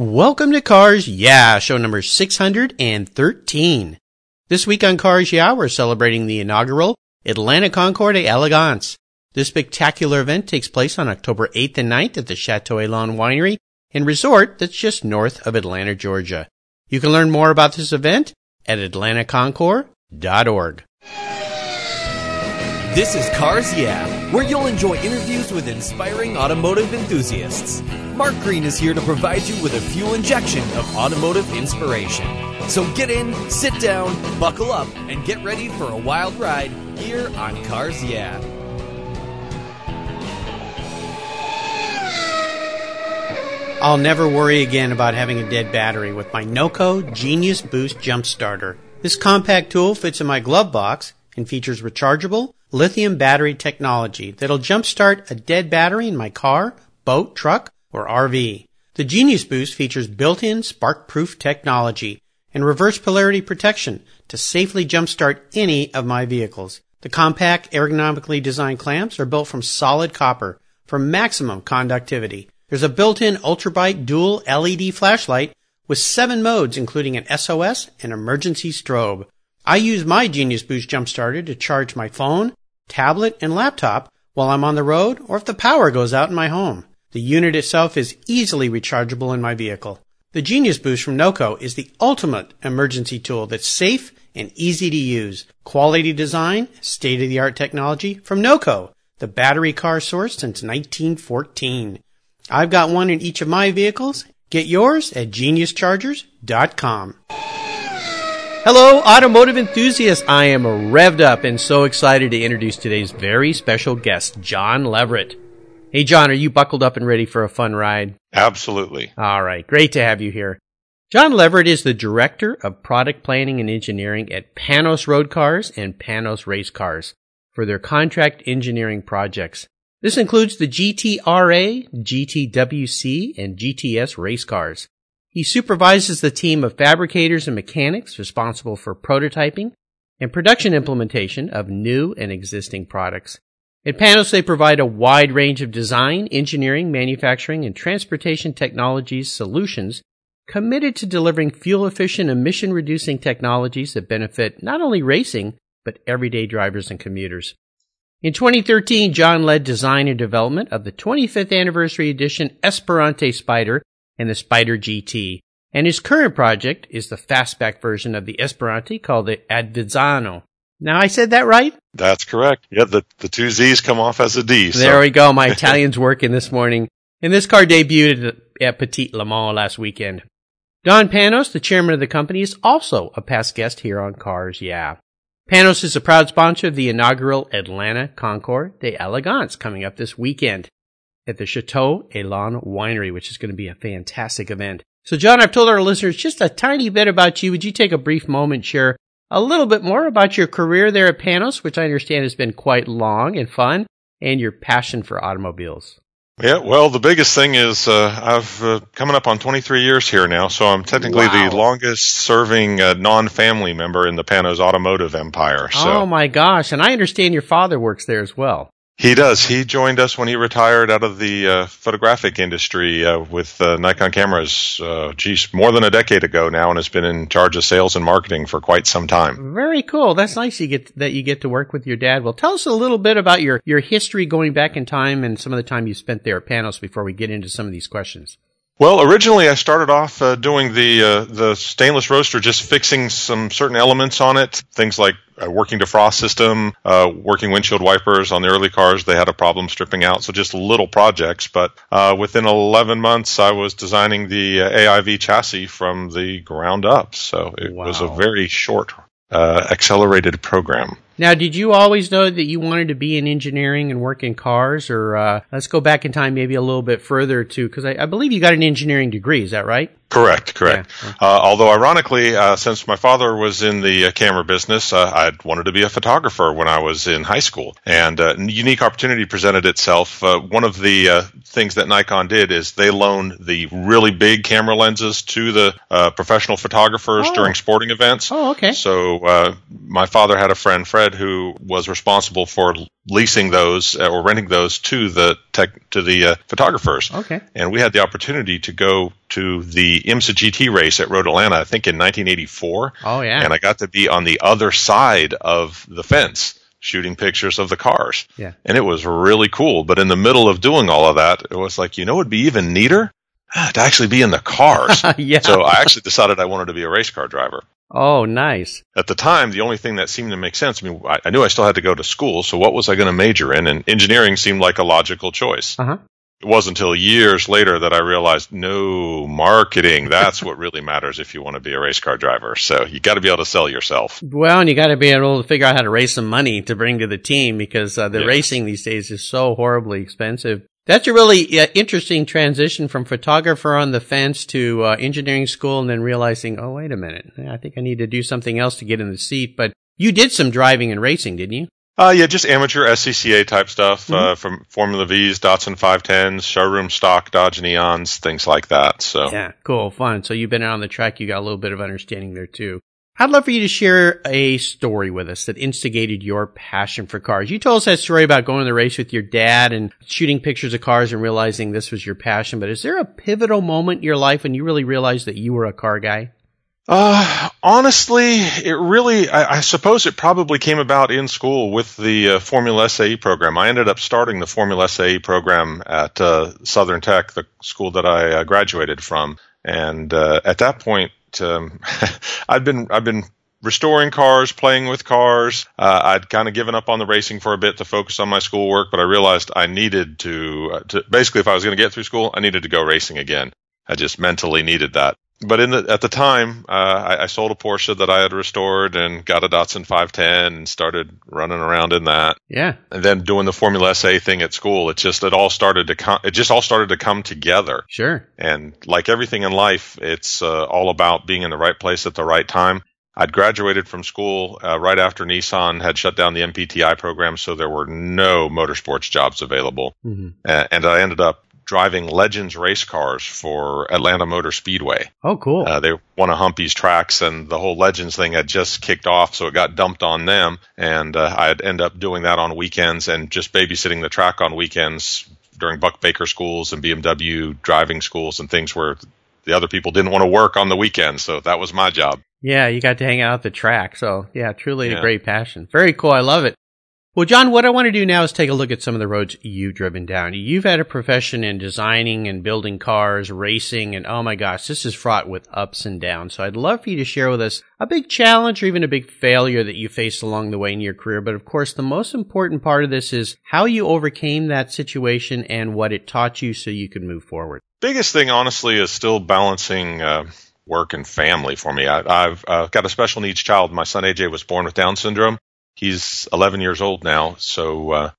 Welcome to Cars Yeah, show number 613. This week on Cars Yeah, we're celebrating the inaugural Atlanta Concours d'Elegance. This spectacular event takes place on October 8th and 9th at the Chateau Elan Winery and Resort that's just north of Atlanta, Georgia. You can learn more about this event at atlantaconcours.org. This is Cars Yeah, where you'll enjoy interviews with inspiring automotive enthusiasts. Mark Green is here to provide you with a fuel injection of automotive inspiration. So get in, sit down, buckle up, and get ready for a wild ride here on Cars Yeah. I'll never worry again about having a dead battery with my NOCO Genius Boost Jump Starter. This compact tool fits in my glove box and features rechargeable lithium battery technology that'll jumpstart a dead battery in my car, boat, truck, or RV. The Genius Boost features built-in spark-proof technology and reverse polarity protection to safely jumpstart any of my vehicles. The compact, ergonomically designed clamps are built from solid copper for maximum conductivity. There's a built-in ultrabright dual LED flashlight with seven modes, including an SOS and emergency strobe. I use my Genius Boost Jump Starter to charge my phone, tablet, and laptop while I'm on the road or if the power goes out in my home. The unit itself is easily rechargeable in my vehicle. The Genius Boost from NOCO is the ultimate emergency tool that's safe and easy to use. Quality design, state-of-the-art technology from NOCO, the battery car source since 1914. I've got one in each of my vehicles. Get yours at geniuschargers.com. Hello, automotive enthusiasts. I am revved up and so excited to introduce today's very special guest, John Leverett. Hey, John, are you buckled up and ready for a fun ride? Absolutely. All right. Great to have you here. John Leverett is the Director of Product Planning and Engineering at Panoz Road Cars and Panoz Race Cars for their contract engineering projects. This includes the GTRA, GTWC, and GTS race cars. He supervises the team of fabricators and mechanics responsible for prototyping and production implementation of new and existing products. At Panoz, they provide a wide range of design, engineering, manufacturing, and transportation technologies solutions committed to delivering fuel efficient, emission reducing technologies that benefit not only racing, but everyday drivers and commuters. In 2013, John led design and development of the 25th anniversary edition Esperante Spider and the Spider GT. And his current project is the fastback version of the Esperante called the Avezzano. Now I said that right? That's correct. Yeah, the, the two Z's come off as a D. So. There we go. My Italian's working this morning. And this car debuted at Petit Le Mans last weekend. Don Panoz, the chairman of the company, is also a past guest here on Cars Yeah. Panoz is a proud sponsor of the inaugural Atlanta Concours d'Elegance coming up this weekend at the Chateau Elan Winery, which is going to be a fantastic event. So, John, I've told our listeners just a tiny bit about you. Would you take a brief moment, share a little bit more about your career there at Panoz, which I understand has been quite long and fun, and your passion for automobiles? Yeah, well, the biggest thing is uh, I've uh, coming up on 23 years here now, so I'm technically wow. the longest serving uh, non-family member in the Panoz automotive empire. So. Oh my gosh! And I understand your father works there as well. He does. He joined us when he retired out of the uh, photographic industry uh, with uh, Nikon cameras, uh, geez, more than a decade ago now, and has been in charge of sales and marketing for quite some time. Very cool. That's nice you get that you get to work with your dad. Well, tell us a little bit about your your history going back in time and some of the time you spent there at Panoz before we get into some of these questions. Well, originally I started off uh, doing the uh, the stainless roadster, just fixing some certain elements on it, things like a working defrost system, uh, working windshield wipers on the early cars. They had a problem stripping out, so just little projects. But uh, within 11 months, I was designing the uh, AIV chassis from the ground up. So it wow. was a very short, uh, accelerated program. Now, did you always know that you wanted to be in engineering and work in cars, or uh, let's go back in time maybe a little bit further too? Because I, I, believe you got an engineering degree. Is that right? Correct, correct. Yeah. Uh, although ironically, uh, since my father was in the uh, camera business, uh, I wanted to be a photographer when I was in high school, and a uh, unique opportunity presented itself. Uh, one of the things that Nikon did is they loaned the really big camera lenses to the professional photographers oh. during sporting events. Oh, okay. So my father had a friend, Fred, who was responsible for leasing those uh, or renting those to the tech to the uh, photographers. Okay. And we had the opportunity to go to the IMSA GT race at Road Atlanta, I think in 1984. Oh yeah. And I got to be on the other side of the fence shooting pictures of the cars. Yeah. And it was really cool. But in the middle of doing all of that, it was like, you know, it'd be even neater ah, to actually be in the cars. yeah. So I actually decided I wanted to be a race car driver. Oh, nice. At the time, the only thing that seemed to make sense, I mean, I, I knew I still had to go to school, so what was I going to major in? And engineering seemed like a logical choice. Uh huh. It wasn't until years later that I realized, no, marketing, that's what really matters if you want to be a race car driver. So you got to be able to sell yourself. Well, and you got to be able to figure out how to raise some money to bring to the team because uh, the Yes. racing these days is so horribly expensive. That's a really uh, interesting transition from photographer on the fence to uh, engineering school and then realizing, oh, wait a minute. I think I need to do something else to get in the seat. But you did some driving and racing, didn't you? Uh, yeah, just amateur SCCA type stuff Mm-hmm. uh, from Formula V's, Datsun 510s, showroom stock, Dodge Neons, things like that. So Yeah, cool, fun. So you've been out on the track, you got a little bit of understanding there too. I'd love for you to share a story with us that instigated your passion for cars. You told us that story about going to the race with your dad and shooting pictures of cars and realizing this was your passion. But is there a pivotal moment in your life when you really realized that you were a car guy? Uh, honestly, it really, I, I suppose it probably came about in school with the uh, Formula SAE program. I ended up starting the Formula SAE program at uh, Southern Tech, the school that I uh, graduated from. And uh, at that point, um, I'd been, I've been restoring cars, playing with cars. Uh, I'd kind of given up on the racing for a bit to focus on my schoolwork, but I realized I needed to, uh, to basically, if I was going to get through school, I needed to go racing again. I just mentally needed that but in the at the time, uh, I, I sold a Porsche that I had restored and got a Datsun 510 and started running around in that. Yeah. And then doing the Formula SA thing at school, it just it all started to come. It just all started to come together. Sure. And like everything in life, it's uh, all about being in the right place at the right time. I'd graduated from school uh, right after Nissan had shut down the NPTI program, so there were no motorsports jobs available. hmm Uh, and I ended up driving Legends race cars for Atlanta Motor Speedway. Oh, cool. Uh, they won a Humpy's tracks, and the whole Legends thing had just kicked off, so it got dumped on them. And uh, I'd end up doing that on weekends and just babysitting the track on weekends during Buck Baker schools and BMW driving schools and things where the other people didn't want to work on the weekends. So that was my job. yeah, you got to hang out at the track. So yeah, truly a great passion. Very cool. I love it. Well, John, what I want to do now is take a look at some of the roads you've driven down. You've had a profession in designing and building cars, racing, and oh my gosh, this is fraught with ups and downs. So I'd love for you to share with us a big challenge or even a big failure that you faced along the way in your career. But of course, the most important part of this is how you overcame that situation and what it taught you so you could move forward. biggest thing, honestly, is still balancing uh, work and family for me. I, I've uh, got a special needs child. My son AJ was born with Down syndrome. He's 11 years old now, so uh,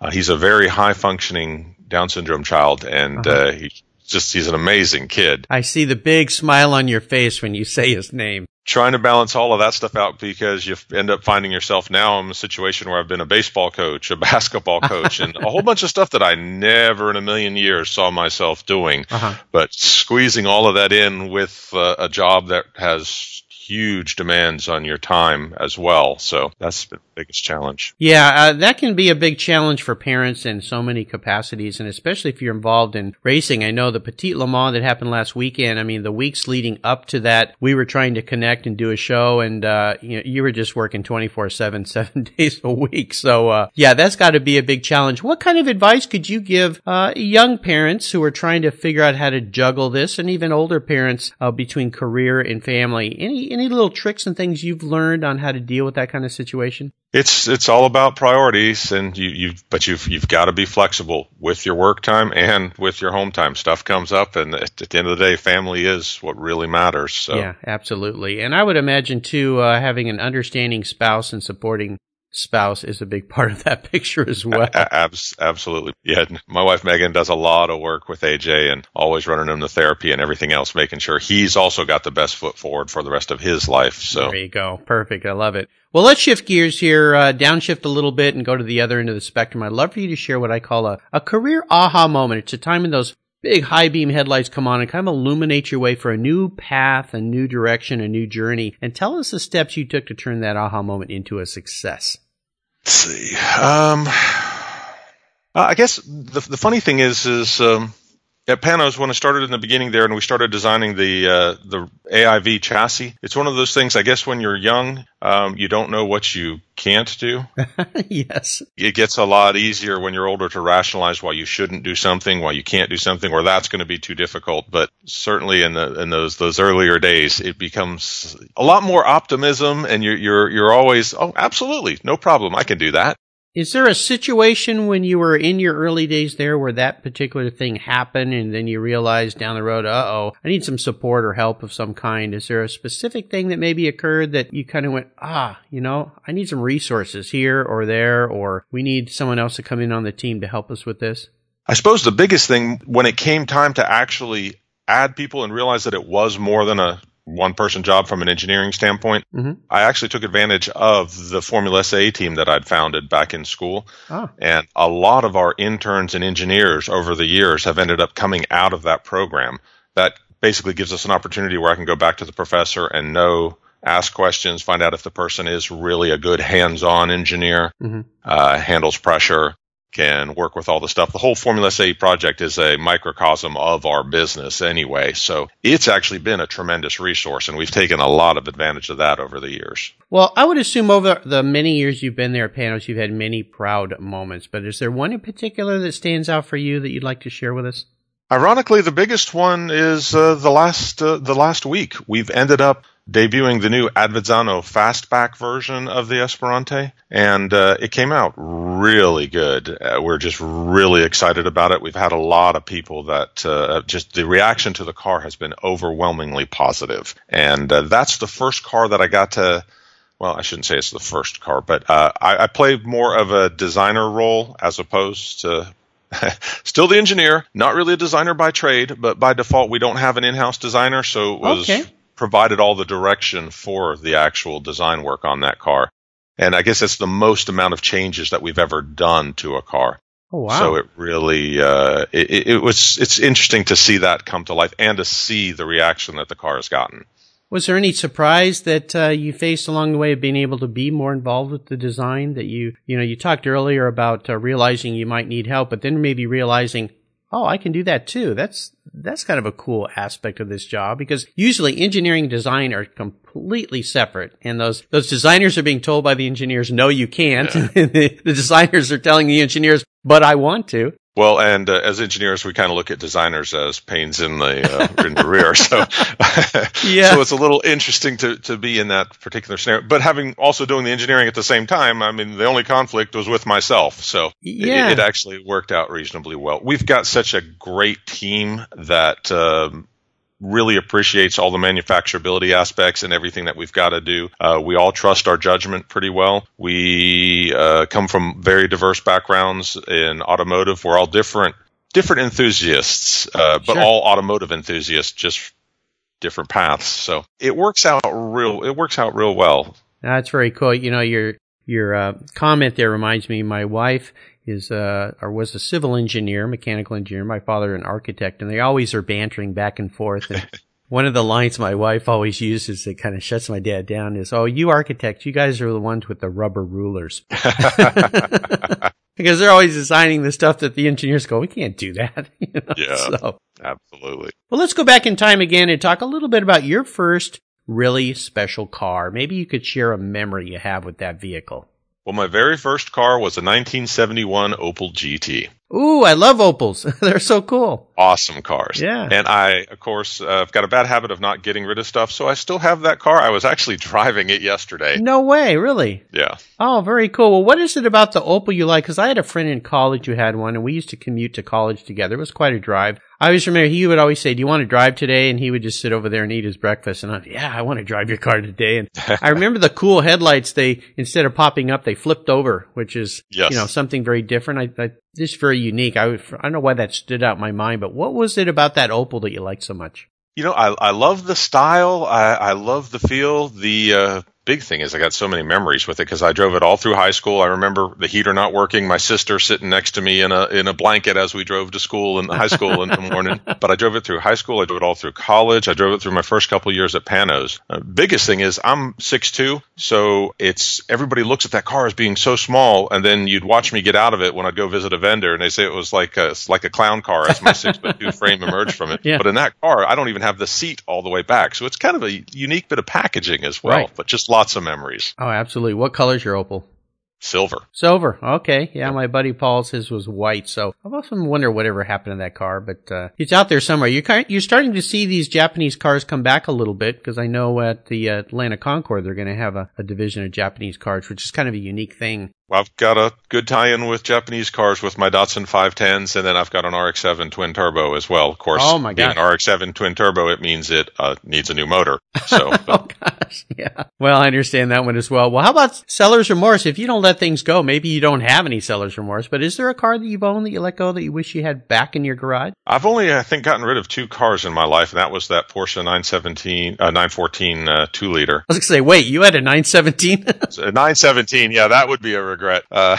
uh, he's a very high functioning Down syndrome child, and Uh-huh. uh, he just he's an amazing kid. I see the big smile on your face when you say his name. Trying to balance all of that stuff out because you end up finding yourself now in a situation where I've been a baseball coach, a basketball coach, and a whole bunch of stuff that I never in a million years saw myself doing. Uh-huh. but squeezing all of that in with uh, a job that has huge demands on your time as well. So that's the biggest challenge. Yeah, uh, that can be a big challenge for parents in so many capacities, and especially if you're involved in racing. I know the Petit Le Mans that happened last weekend. I mean, the weeks leading up to that, we were trying to connect and do a show, and uh, you know, you were just working 24 seven, seven days a week. So, uh, yeah, that's got to be a big challenge. What kind of advice could you give uh, young parents who are trying to figure out how to juggle this, and even older parents uh, between career and family? Any any little tricks and things you've learned on how to deal with that kind of situation? It's it's all about priorities, and you you but you've you've got to be flexible with your work time and with your home time. Stuff comes up, and at, at the end of the day, family is what really matters. So Yeah, absolutely. And I would imagine too, uh, having an understanding spouse and supporting spouse is a big part of that picture as well. A- abs- absolutely. Yeah. My wife Megan does a lot of work with AJ and always running him to therapy and everything else, making sure he's also got the best foot forward for the rest of his life. So There you go. Perfect. I love it. Well, let's shift gears here, uh, downshift a little bit and go to the other end of the spectrum. I'd love for you to share what I call a, a career aha moment. It's a time in those big high beam headlights come on and kind of illuminate your way for a new path, a new direction, a new journey. And tell us the steps you took to turn that aha moment into a success. See. Um, I guess the the funny thing is is um, at Panoz when I started in the beginning there and we started designing the uh, the AIV chassis. It's one of those things. I guess when you're young, um, you don't know what you can't do. yes, it gets a lot easier when you're older to rationalize why you shouldn't do something, why you can't do something, or that's going to be too difficult. But certainly in the in those those earlier days, it becomes a lot more optimism, and you're you're you're always oh absolutely no problem, I can do that. Is there a situation when you were in your early days there where that particular thing happened and then you realized down the road, uh oh, I need some support or help of some kind? Is there a specific thing that maybe occurred that you kind of went, ah, you know, I need some resources here or there, or we need someone else to come in on the team to help us with this? I suppose the biggest thing when it came time to actually add people and realize that it was more than a one person job from an engineering standpoint. Mm-hmm. I actually took advantage of the Formula SA team that I'd founded back in school. Oh. And a lot of our interns and engineers over the years have ended up coming out of that program. That basically gives us an opportunity where I can go back to the professor and know ask questions, find out if the person is really a good hands-on engineer, mm-hmm. uh, handles pressure, can work with all the stuff. The whole Formula SA project is a microcosm of our business anyway. So it's actually been a tremendous resource and we've taken a lot of advantage of that over the years. Well, I would assume over the many years you've been there at Panoz, you've had many proud moments, but is there one in particular that stands out for you that you'd like to share with us? Ironically, the biggest one is uh, the last uh, the last week. We've ended up debuting the new Avezzano fastback version of the Esperante, and uh, it came out really good. Uh, we're just really excited about it. We've had a lot of people that uh, just the reaction to the car has been overwhelmingly positive, and uh, that's the first car that I got to. Well, I shouldn't say it's the first car, but uh, I, I played more of a designer role as opposed to still the engineer, not really a designer by trade, but by default we don't have an in-house designer, so it was okay provided all the direction for the actual design work on that car. And I guess that's the most amount of changes that we've ever done to a car. Oh, wow. So it really, uh, it, it was, it's interesting to see that come to life and to see the reaction that the car has gotten. Was there any surprise that uh, you faced along the way of being able to be more involved with the design? That you, you know, you talked earlier about uh, realizing you might need help, but then maybe realizing, oh, I can do that too. That's that's kind of a cool aspect of this job because usually engineering and design are completely separate, and those those designers are being told by the engineers, "No, you can't." Yeah. the designers are telling the engineers, "But I want to." Well, and uh, as engineers, we kind of look at designers as pains in the uh, in the rear. So, yeah. so it's a little interesting to to be in that particular scenario. But having also doing the engineering at the same time, I mean, the only conflict was with myself. So yeah. it, it actually worked out reasonably well. We've got such a great team that. Um, really appreciates all the manufacturability aspects and everything that we've got to do. Uh, we all trust our judgment pretty well. We uh, come from very diverse backgrounds in automotive. We're all different, different enthusiasts, uh, but sure. all automotive enthusiasts, just different paths. So it works out real. It works out real well. That's very cool. You know, your your uh, comment there reminds me. My wife is uh, or was a civil engineer, mechanical engineer. My father an architect, and they always are bantering back and forth. And one of the lines my wife always uses that kind of shuts my dad down is, "Oh, you architects, you guys are the ones with the rubber rulers." because they're always designing the stuff that the engineers go, we can't do that. you know? Yeah, so. absolutely. Well, let's go back in time again and talk a little bit about your first really special car. Maybe you could share a memory you have with that vehicle. Well, my very first car was a 1971 Opel GT. Ooh, I love Opels. They're so cool. Awesome cars. Yeah. And I, of course, uh, I've got a bad habit of not getting rid of stuff, so I still have that car. I was actually driving it yesterday. No way, really? Yeah. Oh, very cool. Well, what is it about the Opel you like? Because I had a friend in college who had one, and we used to commute to college together. It was quite a drive. I always remember he would always say, "Do you want to drive today?" And he would just sit over there and eat his breakfast. And I'm, yeah, I want to drive your car today. And I remember the cool headlights. They instead of popping up, they flipped over, which is yes. you know something very different. I, I just very unique. I I don't know why that stood out in my mind, but what was it about that Opel that you liked so much? You know, I I love the style. I I love the feel. The uh, big thing is I got so many memories with it because I drove it all through high school. I remember the heater not working, my sister sitting next to me in a in a blanket as we drove to school in high school in the morning. But I drove it through high school. I drove it all through college. I drove it through my first couple years at Panoz. Uh, biggest thing is I'm 6'2", so it's everybody looks at that car as being so small, and then you'd watch me get out of it when I'd go visit a vendor, and they say it was like a like a clown car as my six foot two frame emerged from it. Yeah. But in that car, I don't even have the seat all the way back, so it's kind of a unique bit of packaging as well. Right. But just lots of memories. Oh, absolutely. What color's your Opel? Silver. Silver. Okay. Yeah, my buddy Paul's his was white. So I've often wondered whatever happened to that car, but uh, it's out there somewhere. You're kind you're starting to see these Japanese cars come back a little bit because I know at the Atlanta Concours they're going to have a, a division of Japanese cars, which is kind of a unique thing. Well, I've got a good tie-in with Japanese cars with my Datsun 510s, and then I've got an RX-7 twin turbo as well. Of course, Oh, my being an RX-7 twin turbo, it means it uh, needs a new motor. So, Oh gosh, yeah. Well, I understand that one as well. Well, how about seller's remorse? If you don't let things go, maybe you don't have any seller's remorse. But is there a car that you've owned that you let go that you wish you had back in your garage? I've only, I think, gotten rid of two cars in my life, and that was that Porsche 917, uh, 914 uh, two liter. I was going to say, wait, you had a 917? So, 917, yeah, that would be a regret. Uh,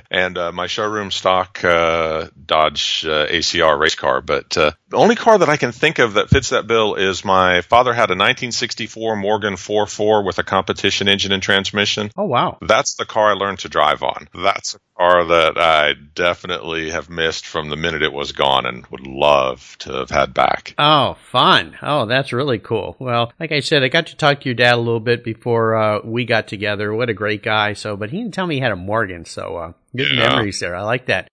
and uh, my showroom stock uh, Dodge uh, ACR race car. But uh, the only car that I can think of that fits that bill is my father had a 1964 Morgan 4.4 with a competition engine and transmission. oh wow. That's the car I learned to drive on. That's a car that I definitely have missed from the minute it was gone and would love to have had back. Oh, fun. Oh, that's really cool. Well, like I said, I got to talk to your dad a little bit before uh, we got together. What a great guy. So, but he didn't tell me he had a Morgan. So, uh, good Yeah. memories there. I like that.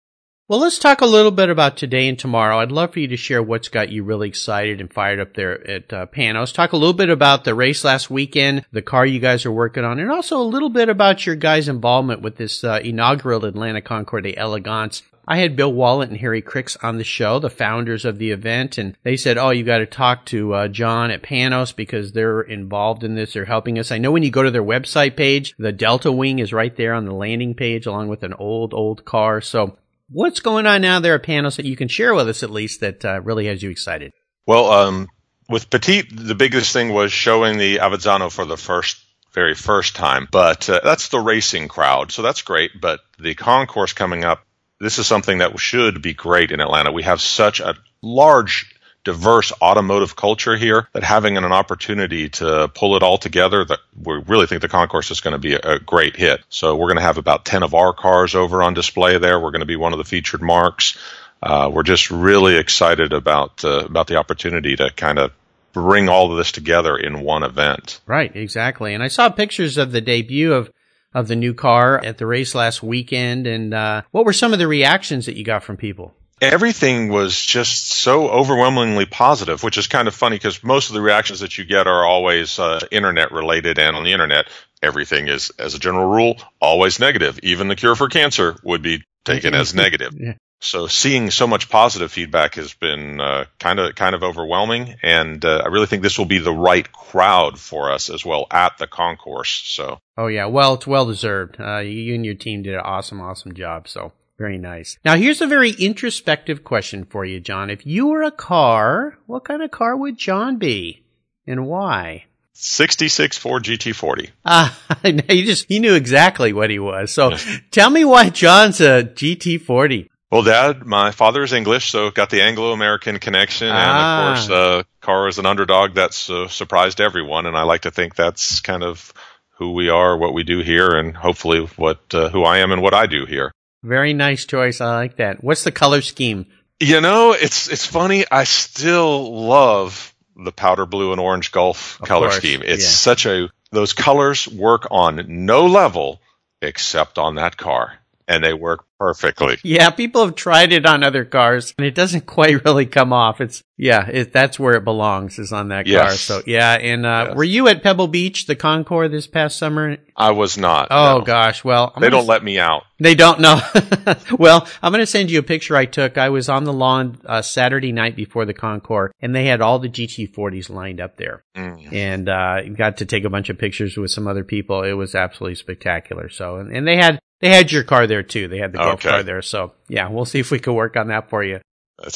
Well, let's talk a little bit about today and tomorrow. I'd love for you to share what's got you really excited and fired up there at uh, Panoz. Talk a little bit about the race last weekend, the car you guys are working on, and also a little bit about your guys' involvement with this uh, inaugural Atlanta Concours d'Elegance. I had Bill Wallet and Harry Cricks on the show, the founders of the event, and they said, "Oh, you got to talk to uh, John at Panoz because they're involved in this. They're helping us." I know when you go to their website page, the Delta Wing is right there on the landing page, along with an old, old car. So, what's going on now there at Panoz that you can share with us at least that uh, really has you excited? Well, um, with Petit, the biggest thing was showing the Avezzano for the first, very first time. But uh, that's the racing crowd, so that's great. But the concours coming up, this is something that should be great in Atlanta. We have such a large, diverse automotive culture here that having an opportunity to pull it all together, that we really think the concours is going to be a, great hit. So we're going to have about 10 of our cars over on display there. We're going to be one of the featured marques. Uh, we're just really excited about uh, about the opportunity to kind of bring all of this together in one event. Right, exactly. And I saw pictures of the debut of of the new car at the race last weekend. And uh, what were some of the reactions that you got from people? Everything was just so overwhelmingly positive, which is kind of funny because most of the reactions that you get are always uh, internet related, and on the internet, everything is, as a general rule, always negative. Even the cure for cancer would be taken as negative. Yeah. So seeing so much positive feedback has been kind of kind of overwhelming, and uh, I really think this will be the right crowd for us as well at the concours. So Oh yeah, well, it's well deserved. Uh, you and your team did an awesome, awesome job. So very nice. Now here's a very introspective question for you, John. If you were a car, what kind of car would John be, and why? 66 Ford GT40. Ah, you just, he knew exactly what he was. So tell me why John's a GT40. Well, Dad, my father is English, so got the Anglo-American connection, and Ah. of course, uh, car is an underdog that's uh, surprised everyone, and I like to think that's kind of who we are, what we do here, and hopefully what uh, who I am and what I do here. Very nice choice. I like that. What's the color scheme? You know, it's it's funny. I still love the powder blue and orange Gulf Of color course, scheme. It's yeah. such a those colors work on no level except on that car, and they work perfectly. Yeah, people have tried it on other cars and it doesn't quite really come off. It's yeah, it, that's where it belongs is on that car. So yeah, and uh, Yes. were you at Pebble Beach, the Concours this past summer? I was not. Oh no. gosh, well I'm they don't let me out. They don't know. well, I'm going to send you a picture I took. I was on the lawn uh, Saturday night before the Concours, and they had all the GT40s lined up there, Mm. and uh, got to take a bunch of pictures with some other people. It was absolutely spectacular. So, and, and they had they had your car there too. They had the Gulf Okay. car there. So, yeah, we'll see if we can work on that for you.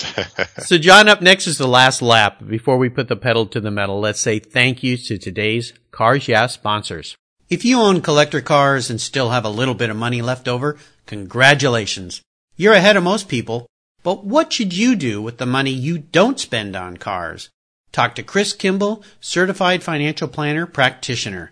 So, John, up next is the last lap. Before we put the pedal to the metal, let's say thank you to today's Cars Yeah sponsors. If you own collector cars and still have a little bit of money left over, congratulations. You're ahead of most people. But what should you do with the money you don't spend on cars? Talk to Chris Kimball, certified financial planner practitioner.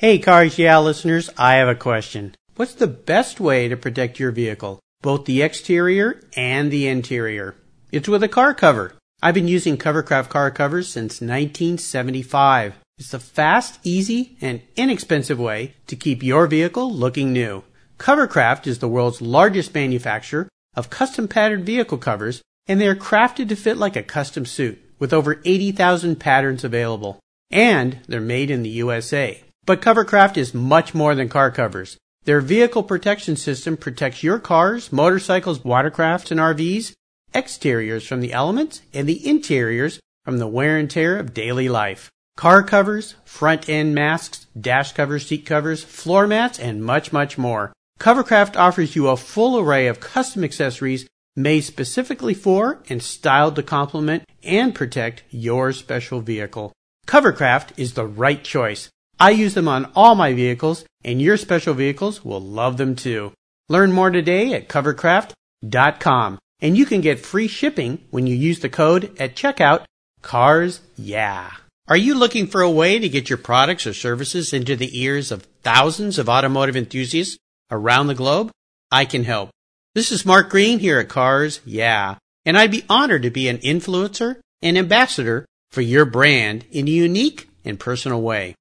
Hey Cars Yeah listeners, I have a question. What's the best way to protect your vehicle? Both the exterior and the interior. It's with a car cover. I've been using Covercraft car covers since 1975. It's the fast, easy, and inexpensive way to keep your vehicle looking new. Covercraft is the world's largest manufacturer of custom patterned vehicle covers, and they are crafted to fit like a custom suit with over 80,000 patterns available. And they're made in the USA. But Covercraft is much more than car covers. Their vehicle protection system protects your cars, motorcycles, watercrafts, and RVs, exteriors from the elements, and the interiors from the wear and tear of daily life. Car covers, front end masks, dash covers, seat covers, floor mats, and much, much more. Covercraft offers you a full array of custom accessories made specifically for and styled to complement and protect your special vehicle. Covercraft is the right choice. I use them on all my vehicles, and your special vehicles will love them too. Learn more today at covercraft.com, and you can get free shipping when you use the code at checkout CARS YEAH. Are you looking for a way to get your products or services into the ears of thousands of automotive enthusiasts around the globe? I can help. This is Mark Green here at Cars Yeah, and I'd be honored to be an influencer and ambassador for your brand in a unique and personal way.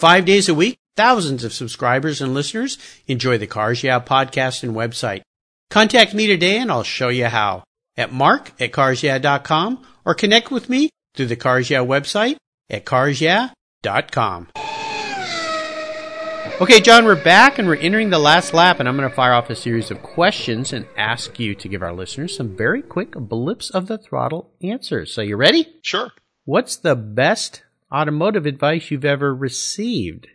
Five days a week, thousands of subscribers and listeners enjoy the Cars Yeah podcast and website. Contact me today and I'll show you how at mark at carsyeah.com or connect with me through the Cars Yeah website at carsyeah.com. Okay, John, we're back and we're entering the last lap, and I'm going to fire off a series of questions and ask you to give our listeners some very quick blips of the throttle answers. So, you ready? Sure. What's the best automotive advice you've ever received?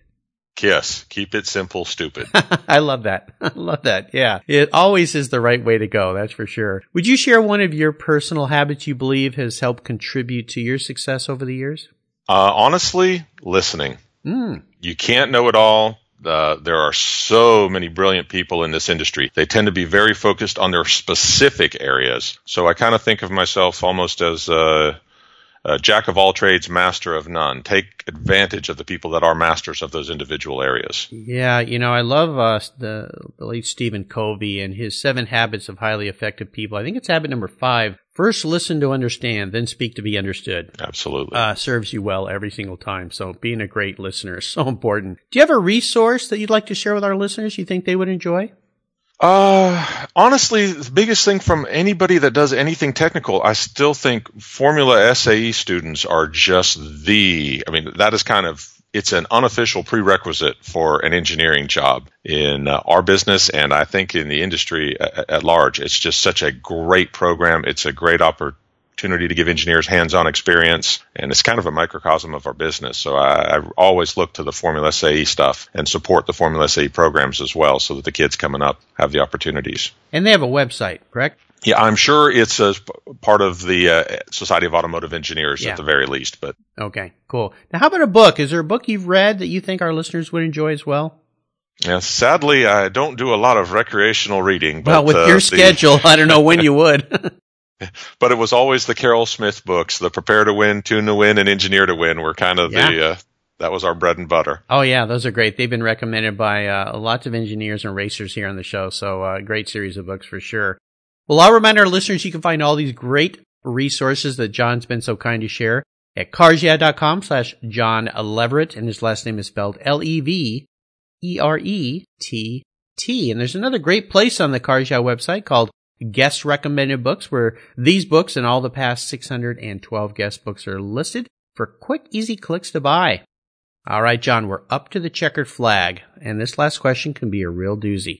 Kiss. Keep it simple, stupid. I love that. I love that. Yeah. It always is the right way to go. That's for sure. Would you share one of your personal habits you believe has helped contribute to your success over the years? Uh, honestly, listening. Mm. You can't know it all. Uh, there are so many brilliant people in this industry. They tend to be very focused on their specific areas. So I kind of think of myself almost as a, a jack of all trades, master of none. Take advantage of the people that are masters of those individual areas. Yeah, you know, I love uh, the, the late Stephen Covey and his seven habits of highly effective people. I think it's habit number five. First, listen to understand, then speak to be understood. Absolutely. Uh, serves you well every single time. So being a great listener is so important. Do you have a resource that you'd like to share with our listeners you think they would enjoy? Uh, honestly, the biggest thing from anybody that does anything technical, I still think Formula SAE students are just the, I mean, that is kind of it's an unofficial prerequisite for an engineering job in uh, our business and I think in the industry at, at, large. It's just such a great program. It's a great opportunity to give engineers hands-on experience, and it's kind of a microcosm of our business. So I, I always look to the Formula SAE stuff and support the Formula SAE programs as well, so that the kids coming up have the opportunities. And they have a website, correct? Yeah, I'm sure it's a part of the uh, Society of Automotive Engineers yeah. at the very least. But okay, cool. Now, how about a book? Is there a book you've read that you think our listeners would enjoy as well? Yeah, sadly, I don't do a lot of recreational reading. But, well, with uh, your schedule, I don't know when you would. but it was always the Carroll Smith books, the Prepare to Win, Tune to Win, and Engineer to Win, were kind of yeah. the. Uh, that was our bread and butter. Oh yeah, those are great. They've been recommended by uh, lots of engineers and racers here on the show. So uh, great series of books for sure. Well, I'll remind our listeners you can find all these great resources that John's been so kind to share at carsyeah.com slash John Leverett, and his last name is spelled L-E-V-E-R-E-T-T. And there's another great place on the Cars Yeah website called Guest Recommended Books, where these books and all the past 612 guest books are listed for quick, easy clicks to buy. All right, John, we're up to the checkered flag, and this last question can be a real doozy.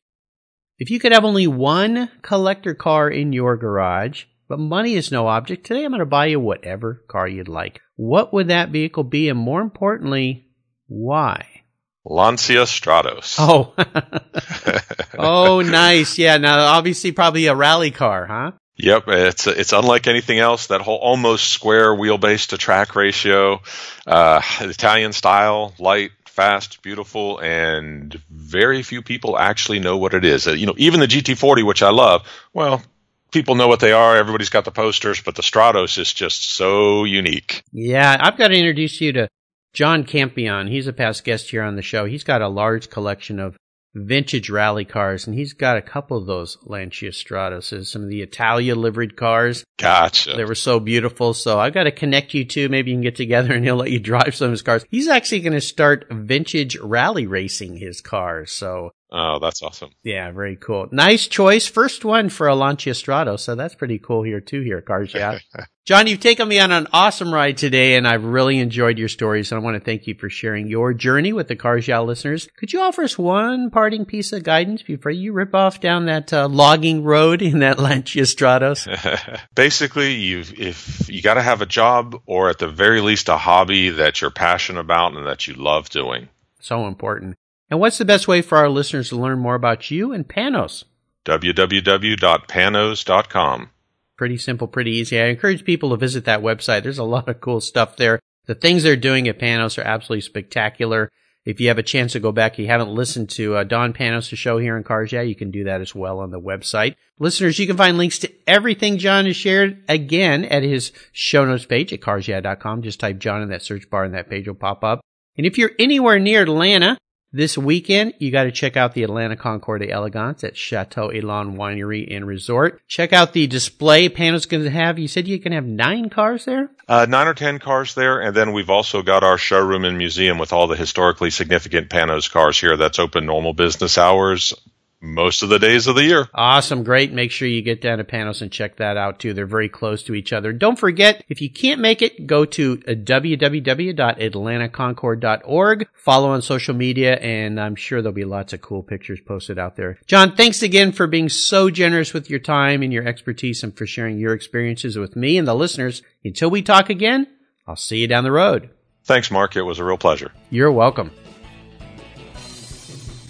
If you could have only one collector car in your garage, but money is no object, today I'm going to buy you whatever car you'd like. What would that vehicle be, and more importantly, why? Lancia Stratos. Oh, oh, nice. Yeah. Now, obviously, probably a rally car, huh? Yep, it's it's unlike anything else. That whole almost square wheelbase to track ratio, uh, Italian style, light, fast, beautiful, and very few people actually know what it is. Uh, you know, even the GT40, which I love, well, people know what they are. Everybody's got the posters, but the Stratos is just so unique. Yeah, I've got to introduce you to John Campion. He's a past guest here on the show. He's got a large collection of vintage rally cars, and he's got a couple of those Lancia Stratoses, some of the Italia liveried cars. Gotcha. They were so beautiful. So I've got to connect you two. Maybe you can get together and he'll let you drive some of his cars. He's actually going to start vintage rally racing his cars. So Oh, that's awesome. yeah, very cool. Nice choice. First one for a Lancia Strato. So that's pretty cool here too here, Cars Yeah. John, you've taken me on an awesome ride today and I've really enjoyed your stories. And I want to thank you for sharing your journey with the Cars Yeah listeners. Could you offer us one parting piece of guidance before you rip off down that uh, logging road in that Lancia Stratos? Basically, you've, if you got to have a job or at the very least a hobby that you're passionate about and that you love doing. So important. And what's the best way for our listeners to learn more about you and Panoz? www.panoz.com. Pretty simple, pretty easy. I encourage people to visit that website. There's a lot of cool stuff there. The things they're doing at Panoz are absolutely spectacular. If you have a chance to go back, you haven't listened to uh, Don Panoz' show here in Cars Yeah, you can do that as well on the website. Listeners, you can find links to everything John has shared again at his show notes page at carsyeah.com. Just type John in that search bar and that page will pop up. And if you're anywhere near Atlanta, this weekend, you got to check out the Atlanta Concours d'Elegance at Chateau Elan Winery and Resort. Check out the display panel's going to have. You said you can have nine cars there? Uh, nine or ten cars there, and then we've also got our showroom and museum with all the historically significant Panoz cars here. That's open normal business hours most of the days of the year. Awesome. Great. Make sure you get down to Panoz and check that out too. They're very close to each other. Don't forget, if you can't make it, go to www.atlantaconcours.org. Follow on social media and I'm sure there'll be lots of cool pictures posted out there. John, thanks again for being so generous with your time and your expertise and for sharing your experiences with me and the listeners. Until we talk again, I'll see you down the road. Thanks, Mark. It was a real pleasure. You're welcome.